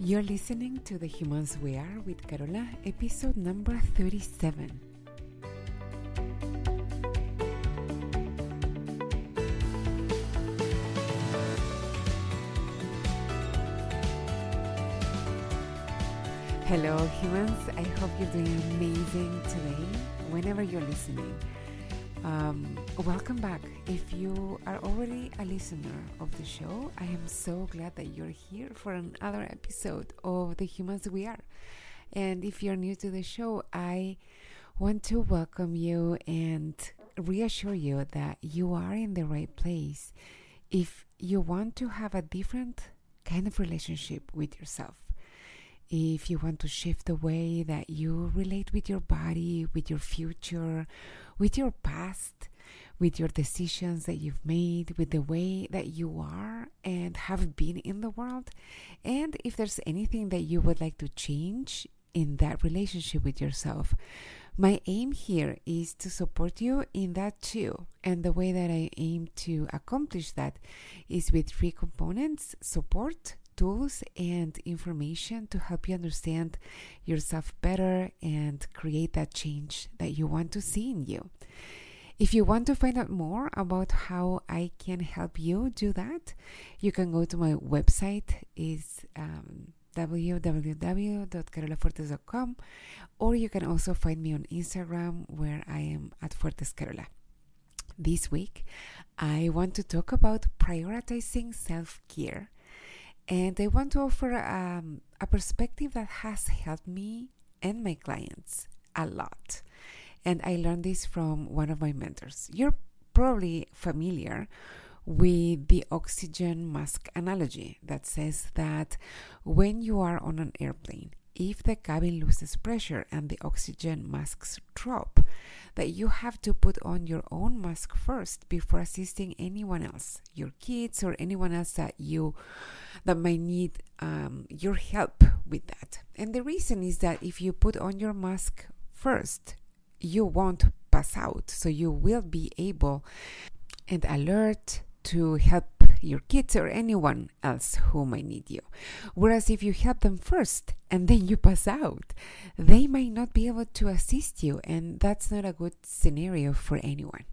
You're listening to The Humans We Are with Carola, episode number 37. Hello, humans. I hope you're doing amazing today, whenever you're listening. Um, welcome back. If you are already a listener of the show, I am so glad that you're here for another episode of The Humans We Are. And if you're new to the show, I want to welcome you and reassure you that you are in the right place if you want to have a different kind of relationship with yourself if you want to shift the way that you relate with your body, with your future, with your past, with your decisions that you've made, with the way that you are and have been in the world, and if there's anything that you would like to change in that relationship with yourself. My aim here is to support you in that too. And the way that I aim to accomplish that is with three components support, tools and information to help you understand yourself better and create that change that you want to see in you. If you want to find out more about how I can help you do that, you can go to my website is um, www.carolafuertes.com or you can also find me on Instagram where I am at Fuertes Carola. This week, I want to talk about prioritizing self care and I want to offer um, a perspective that has helped me and my clients a lot. And I learned this from one of my mentors. You're probably familiar with the oxygen mask analogy that says that when you are on an airplane, if the cabin loses pressure and the oxygen masks drop, that you have to put on your own mask first before assisting anyone else, your kids or anyone else that you that might need um, your help with that. And the reason is that if you put on your mask first, you won't pass out, so you will be able and alert to help your kids or anyone else who might need you. Whereas if you help them first and then you pass out, they might not be able to assist you, and that's not a good scenario for anyone.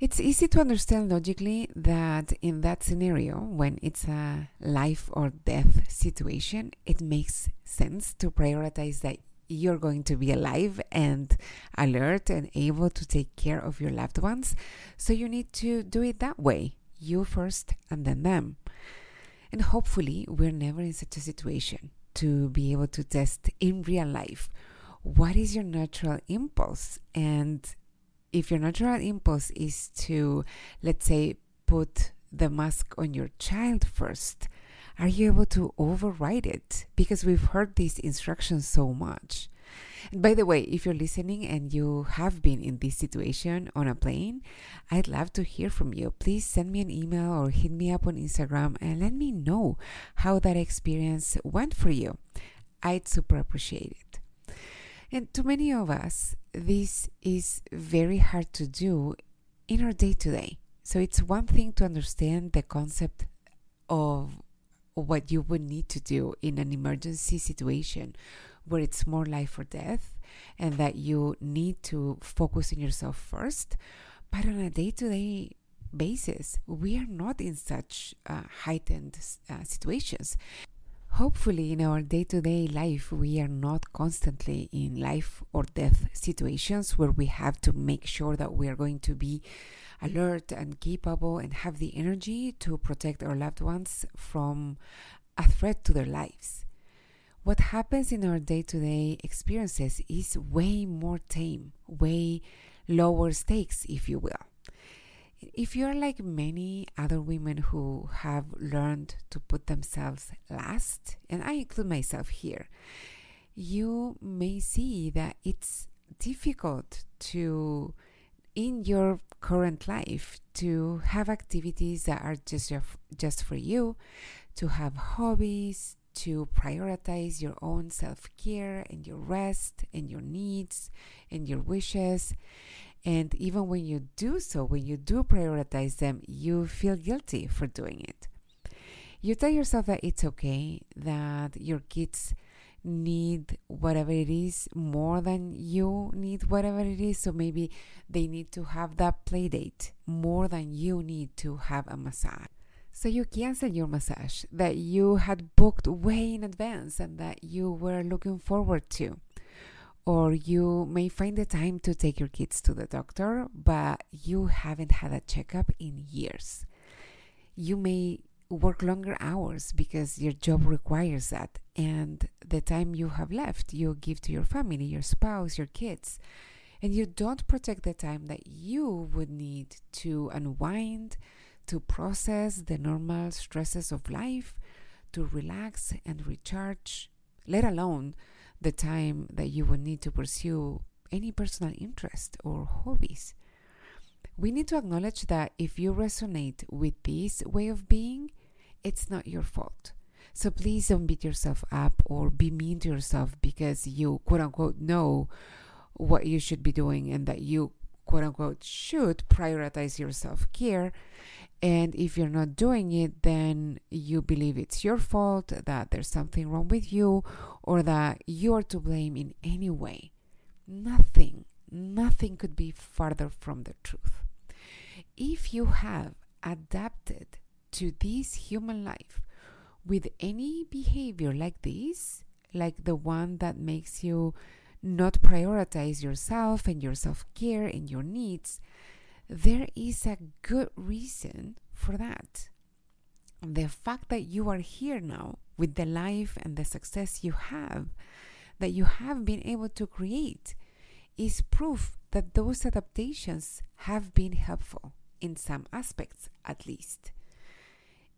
It's easy to understand logically that in that scenario, when it's a life or death situation, it makes sense to prioritize that you're going to be alive and alert and able to take care of your loved ones. So you need to do it that way you first and then them. And hopefully, we're never in such a situation to be able to test in real life what is your natural impulse. And if your natural impulse is to, let's say, put the mask on your child first, are you able to override it? Because we've heard these instructions so much. And by the way, if you're listening and you have been in this situation on a plane, I'd love to hear from you. Please send me an email or hit me up on Instagram and let me know how that experience went for you. I'd super appreciate it. And to many of us, this is very hard to do in our day to day. So it's one thing to understand the concept of what you would need to do in an emergency situation where it's more life or death and that you need to focus on yourself first. But on a day to day basis, we are not in such uh, heightened uh, situations. Hopefully, in our day to day life, we are not constantly in life or death situations where we have to make sure that we are going to be alert and capable and have the energy to protect our loved ones from a threat to their lives what happens in our day to day experiences is way more tame, way lower stakes, if you will. If you're like many other women who have learned to put themselves last, and I include myself here, you may see that it's difficult to, in your current life, to have activities that are just, just for you, to have hobbies, to prioritize your own self care and your rest and your needs and your wishes. And even when you do so, when you do prioritize them, you feel guilty for doing it. You tell yourself that it's okay, that your kids need whatever it is more than you need whatever it is. So maybe they need to have that play date more than you need to have a massage. So you cancel your massage that you had booked way in advance and that you were looking forward to. Or you may find the time to take your kids to the doctor, but you haven't had a checkup in years. You may work longer hours because your job requires that, and the time you have left you give to your family, your spouse, your kids, and you don't protect the time that you would need to unwind, to process the normal stresses of life, to relax and recharge, let alone the time that you would need to pursue any personal interest or hobbies. We need to acknowledge that if you resonate with this way of being, it's not your fault. So please don't beat yourself up or be mean to yourself because you quote unquote know what you should be doing and that you quote unquote should prioritize your self care. And if you're not doing it, then you believe it's your fault, that there's something wrong with you, or that you're to blame in any way. Nothing, nothing could be farther from the truth. If you have adapted to this human life with any behavior like this, like the one that makes you not prioritize yourself and your self care and your needs, there is a good reason for that. The fact that you are here now with the life and the success you have, that you have been able to create, is proof that those adaptations have been helpful in some aspects at least.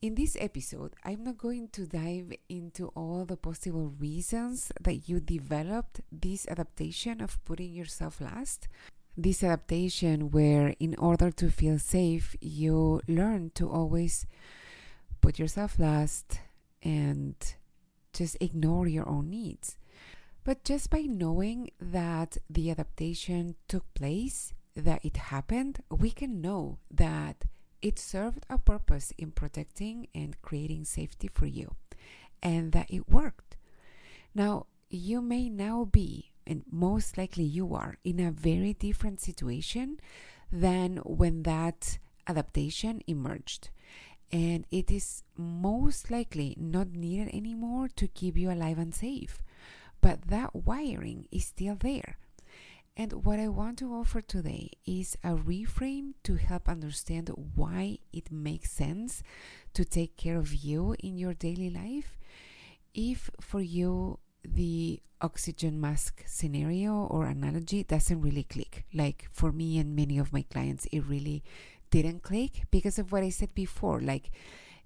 In this episode, I'm not going to dive into all the possible reasons that you developed this adaptation of putting yourself last. This adaptation, where in order to feel safe, you learn to always put yourself last and just ignore your own needs. But just by knowing that the adaptation took place, that it happened, we can know that it served a purpose in protecting and creating safety for you, and that it worked. Now, you may now be, and most likely you are, in a very different situation than when that adaptation emerged. And it is most likely not needed anymore to keep you alive and safe. But that wiring is still there. And what I want to offer today is a reframe to help understand why it makes sense to take care of you in your daily life. If for you the oxygen mask scenario or analogy doesn't really click, like for me and many of my clients, it really didn't click because of what I said before. Like,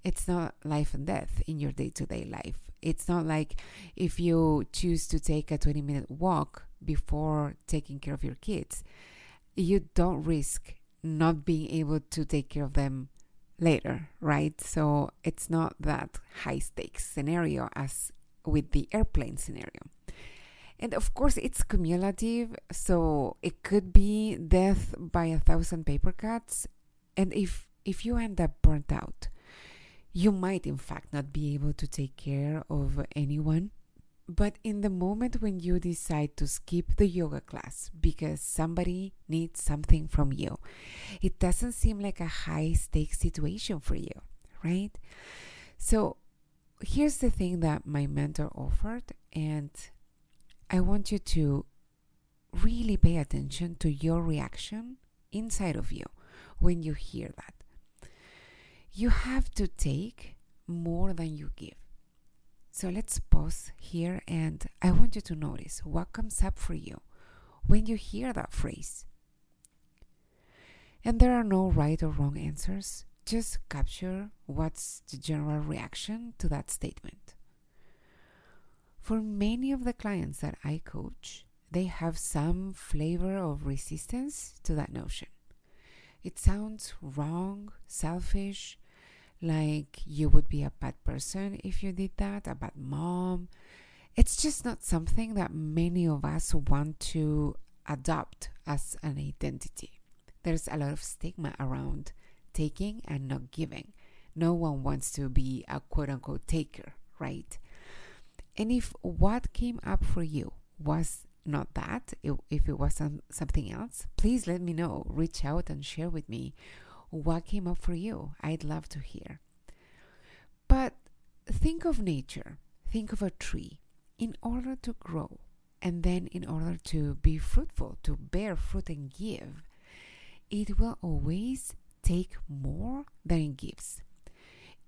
it's not life and death in your day to day life. It's not like if you choose to take a 20 minute walk before taking care of your kids, you don't risk not being able to take care of them later, right? So it's not that high stakes scenario as with the airplane scenario. And of course, it's cumulative, so it could be death by a thousand paper cuts. And if if you end up burnt out, you might in fact not be able to take care of anyone but in the moment when you decide to skip the yoga class because somebody needs something from you, it doesn't seem like a high stakes situation for you, right? So here's the thing that my mentor offered, and I want you to really pay attention to your reaction inside of you when you hear that. You have to take more than you give. So let's pause here and I want you to notice what comes up for you when you hear that phrase. And there are no right or wrong answers, just capture what's the general reaction to that statement. For many of the clients that I coach, they have some flavor of resistance to that notion. It sounds wrong, selfish, like you would be a bad person if you did that, a bad mom. It's just not something that many of us want to adopt as an identity. There's a lot of stigma around taking and not giving. No one wants to be a quote unquote taker, right? And if what came up for you was not that, if it was some, something else, please let me know. Reach out and share with me what came up for you. I'd love to hear. But think of nature, think of a tree. In order to grow, and then in order to be fruitful, to bear fruit and give, it will always take more than it gives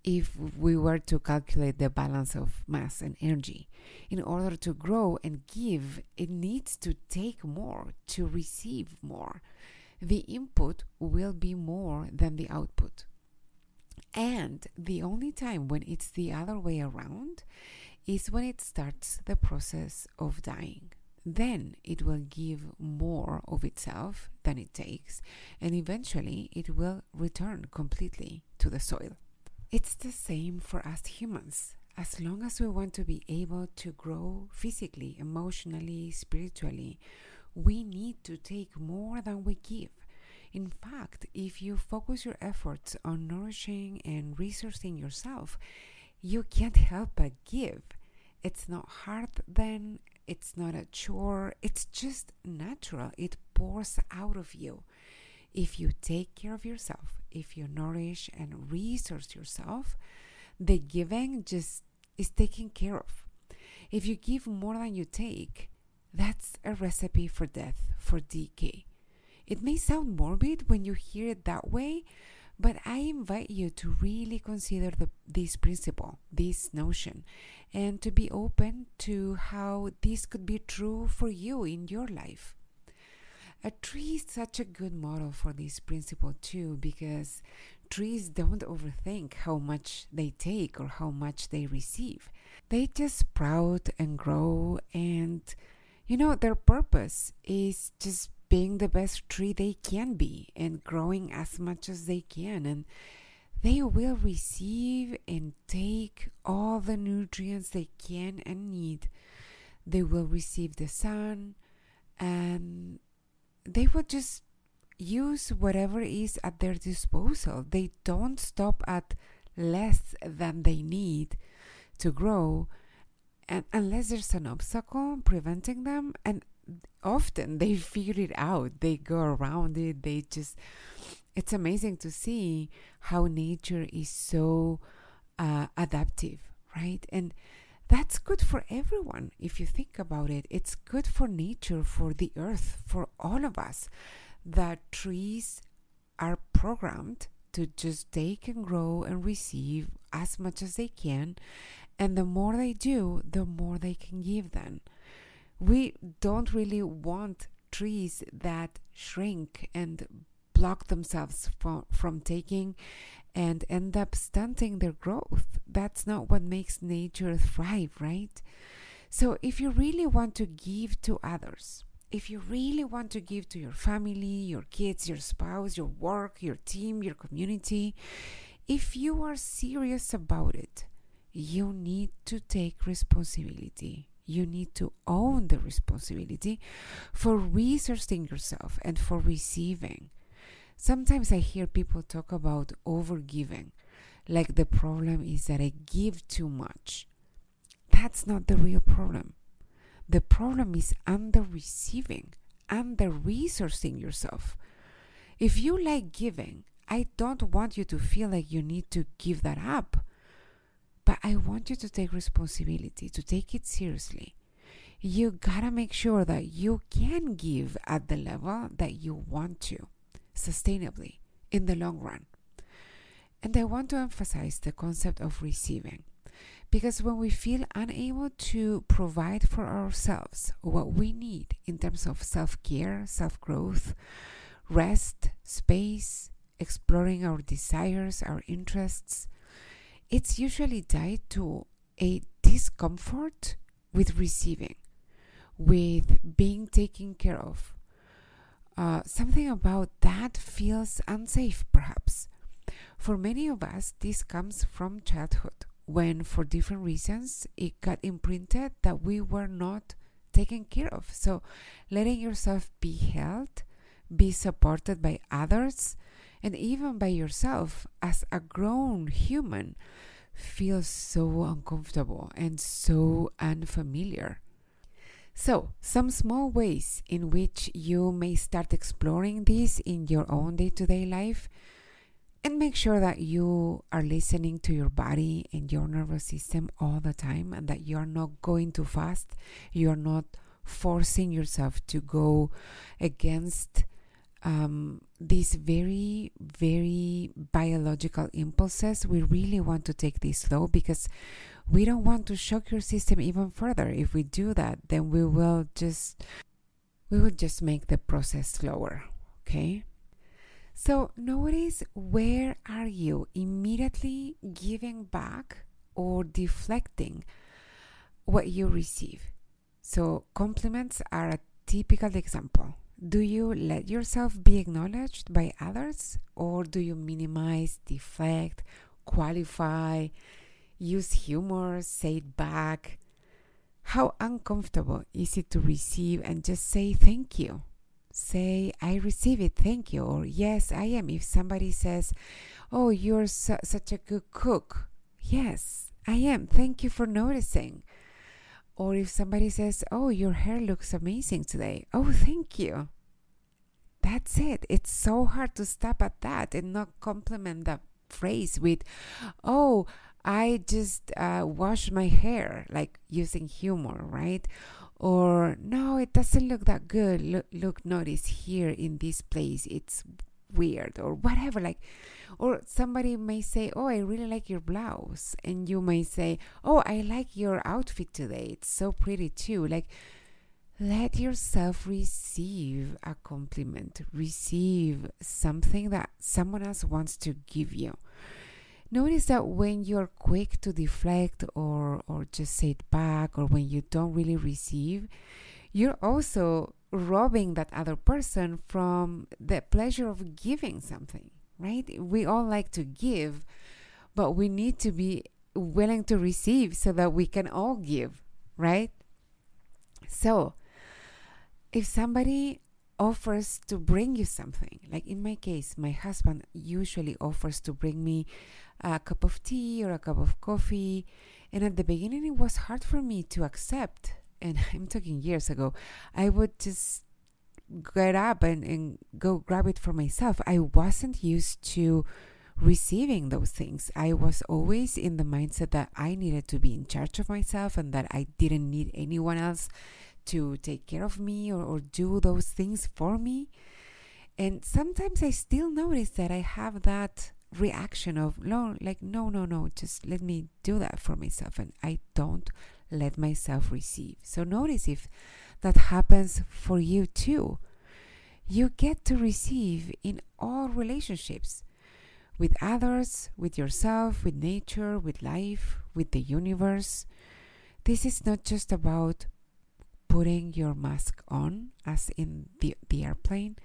if we were to calculate the balance of mass and energy. In order to grow and give, it needs to take more to receive more. The input will be more than the output. And the only time when it's the other way around is when it starts the process of dying. Then it will give more of itself than it takes, and eventually it will return completely to the soil. It's the same for us humans. As long as we want to be able to grow physically, emotionally, spiritually, we need to take more than we give. In fact, if you focus your efforts on nourishing and resourcing yourself, you can't help but give. It's not hard then, it's not a chore, it's just natural. It pours out of you. If you take care of yourself, if you nourish and resource yourself, the giving just is taken care of. If you give more than you take, that's a recipe for death, for decay. It may sound morbid when you hear it that way, but I invite you to really consider the, this principle, this notion, and to be open to how this could be true for you in your life. A tree is such a good model for this principle too because trees don't overthink how much they take or how much they receive. They just sprout and grow and you know their purpose is just being the best tree they can be and growing as much as they can and they will receive and take all the nutrients they can and need. They will receive the sun and they will just use whatever is at their disposal. They don't stop at less than they need to grow and unless there's an obstacle preventing them and often they figure it out they go around it they just it's amazing to see how nature is so uh, adaptive right? And that's good for everyone if you think about it. It's good for nature for the earth for all of us that trees are programmed to just take and grow and receive as much as they can and the more they do the more they can give then we don't really want trees that shrink and block themselves from, from taking and end up stunting their growth. That's not what makes nature thrive, right? So, if you really want to give to others, if you really want to give to your family, your kids, your spouse, your work, your team, your community, if you are serious about it, you need to take responsibility you need to own the responsibility for resourcing yourself and for receiving. Sometimes I hear people talk about overgiving, like the problem is that I give too much. That's not the real problem. The problem is under receiving, under resourcing yourself. If you like giving, I don't want you to feel like you need to give that up. But I want you to take responsibility, to take it seriously. You gotta make sure that you can give at the level that you want to, sustainably, in the long run. And I want to emphasize the concept of receiving. Because when we feel unable to provide for ourselves what we need in terms of self care, self growth, rest, space, exploring our desires, our interests, it's usually tied to a discomfort with receiving, with being taken care of. Uh, something about that feels unsafe, perhaps. For many of us, this comes from childhood, when for different reasons it got imprinted that we were not taken care of. So, letting yourself be held, be supported by others, and even by yourself as a grown human feels so uncomfortable and so unfamiliar. So, some small ways in which you may start exploring this in your own day to day life, and make sure that you are listening to your body and your nervous system all the time and that you are not going too fast. You are not forcing yourself to go against um, these very, very biological impulses. We really want to take this slow because we don't want to shock your system even further. If we do that, then we will just we will just make the process slower. Okay? So notice where are you immediately giving back or deflecting what you receive. So compliments are a typical example. Do you let yourself be acknowledged by others or do you minimize, deflect, qualify, use humor, say it back. How uncomfortable is it to receive and just say thank you? Say, I receive it, thank you, or yes, I am. If somebody says, Oh, you're su- such a good cook, yes, I am, thank you for noticing. Or if somebody says, Oh, your hair looks amazing today, oh, thank you. That's it. It's so hard to stop at that and not compliment that phrase with, Oh, I just uh, my hair, like using humor, right? Or no, it doesn't look that good. Look, look, notice here in this place, it's weird, or whatever. Like, or somebody may say, "Oh, I really like your blouse," and you may say, "Oh, I like your outfit today. It's so pretty too." Like, let yourself receive a compliment, receive something that someone else wants to give you Notice that when you're quick to deflect or, or just say it back, or when you don't really receive, you're also robbing that other person from the pleasure of giving something, right? We all like to give, but we need to be willing to receive so that we can all give, right? So, if somebody offers to bring you something, like in my case, my husband usually offers to bring me a cup of tea or a cup of coffee. And at the beginning, it was hard for me to accept. And I'm talking years ago. I would just get up and, and go grab it for myself. I wasn't used to receiving those things. I was always in the mindset that I needed to be in charge of myself and that I didn't need anyone else to take care of me or, or do those things for me. And sometimes I still notice that I have that reaction of no like no no no just let me do that for myself and i don't let myself receive. So notice if that happens for you too. You get to receive in all relationships with others with yourself with nature with life with the universe. This is not just about putting your mask on as in the, the airplane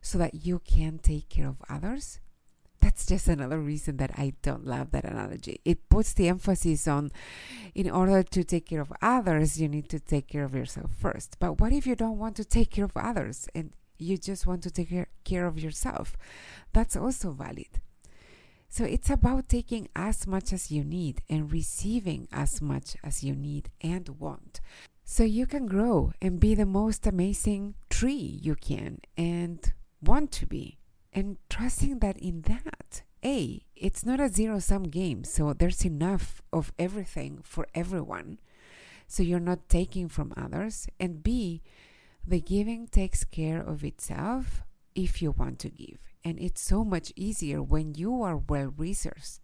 so that you can take care of others that's just another reason that I don't love that analogy. It puts the emphasis on in order to take care of others, you need to take care of yourself first. But what if you don't want to take care of others and you just want to take care of yourself? That's also valid. So it's about taking as much as you need and receiving as much as you need and want. So you can grow and be the most amazing tree you can and want to be and trusting that in that a it's not a zero sum game so there's enough of everything for everyone so you're not taking from others and b the giving takes care of itself if you want to give and it's so much easier when you are well resourced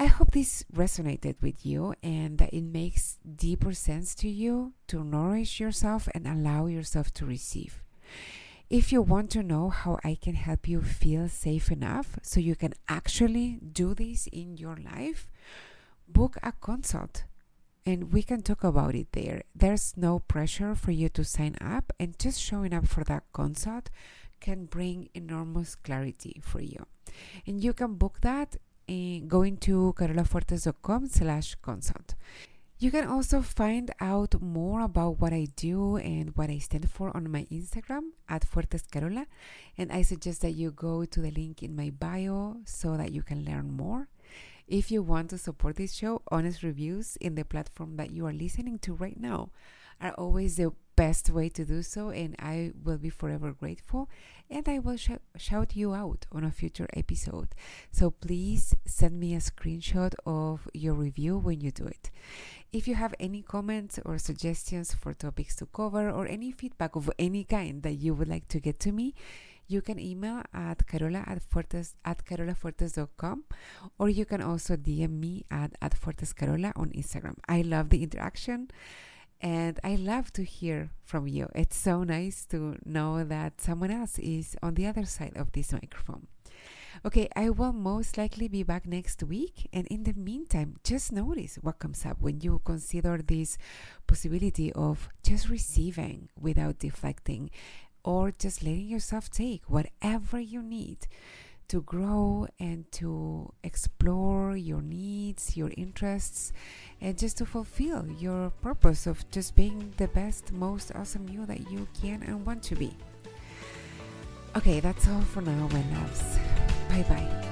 I hope this resonated with you and that it makes deeper sense to you to nourish yourself and allow yourself to receive. If you want to know how I can help you feel safe enough so you can actually do this in your life, book a consult and we can talk about it there. There's no pressure for you to sign up, and just showing up for that consult can bring enormous clarity for you. And you can book that in going to carolafuertes.com slash consult. You can also find out more about what I do and what I stand for on my Instagram at Fuertes Carola. And I suggest that you go to the link in my bio so that you can learn more. If you want to support this show, honest reviews in the platform that you are listening to right now are always the best way to do so, and I will be forever grateful. And I will sh- shout you out on a future episode. So please send me a screenshot of your review when you do it. If you have any comments or suggestions for topics to cover or any feedback of any kind that you would like to get to me, you can email at carola at, fuertes at carolafuertes.com or you can also DM me at, at fuertescarola on Instagram. I love the interaction. And I love to hear from you. It's so nice to know that someone else is on the other side of this microphone. Okay, I will most likely be back next week. And in the meantime, just notice what comes up when you consider this possibility of just receiving without deflecting or just letting yourself take whatever you need to grow and to explore your needs, your interests, and just to fulfill your purpose of just being the best, most awesome you that you can and want to be. Okay, that's all for now, my loves. Bye bye.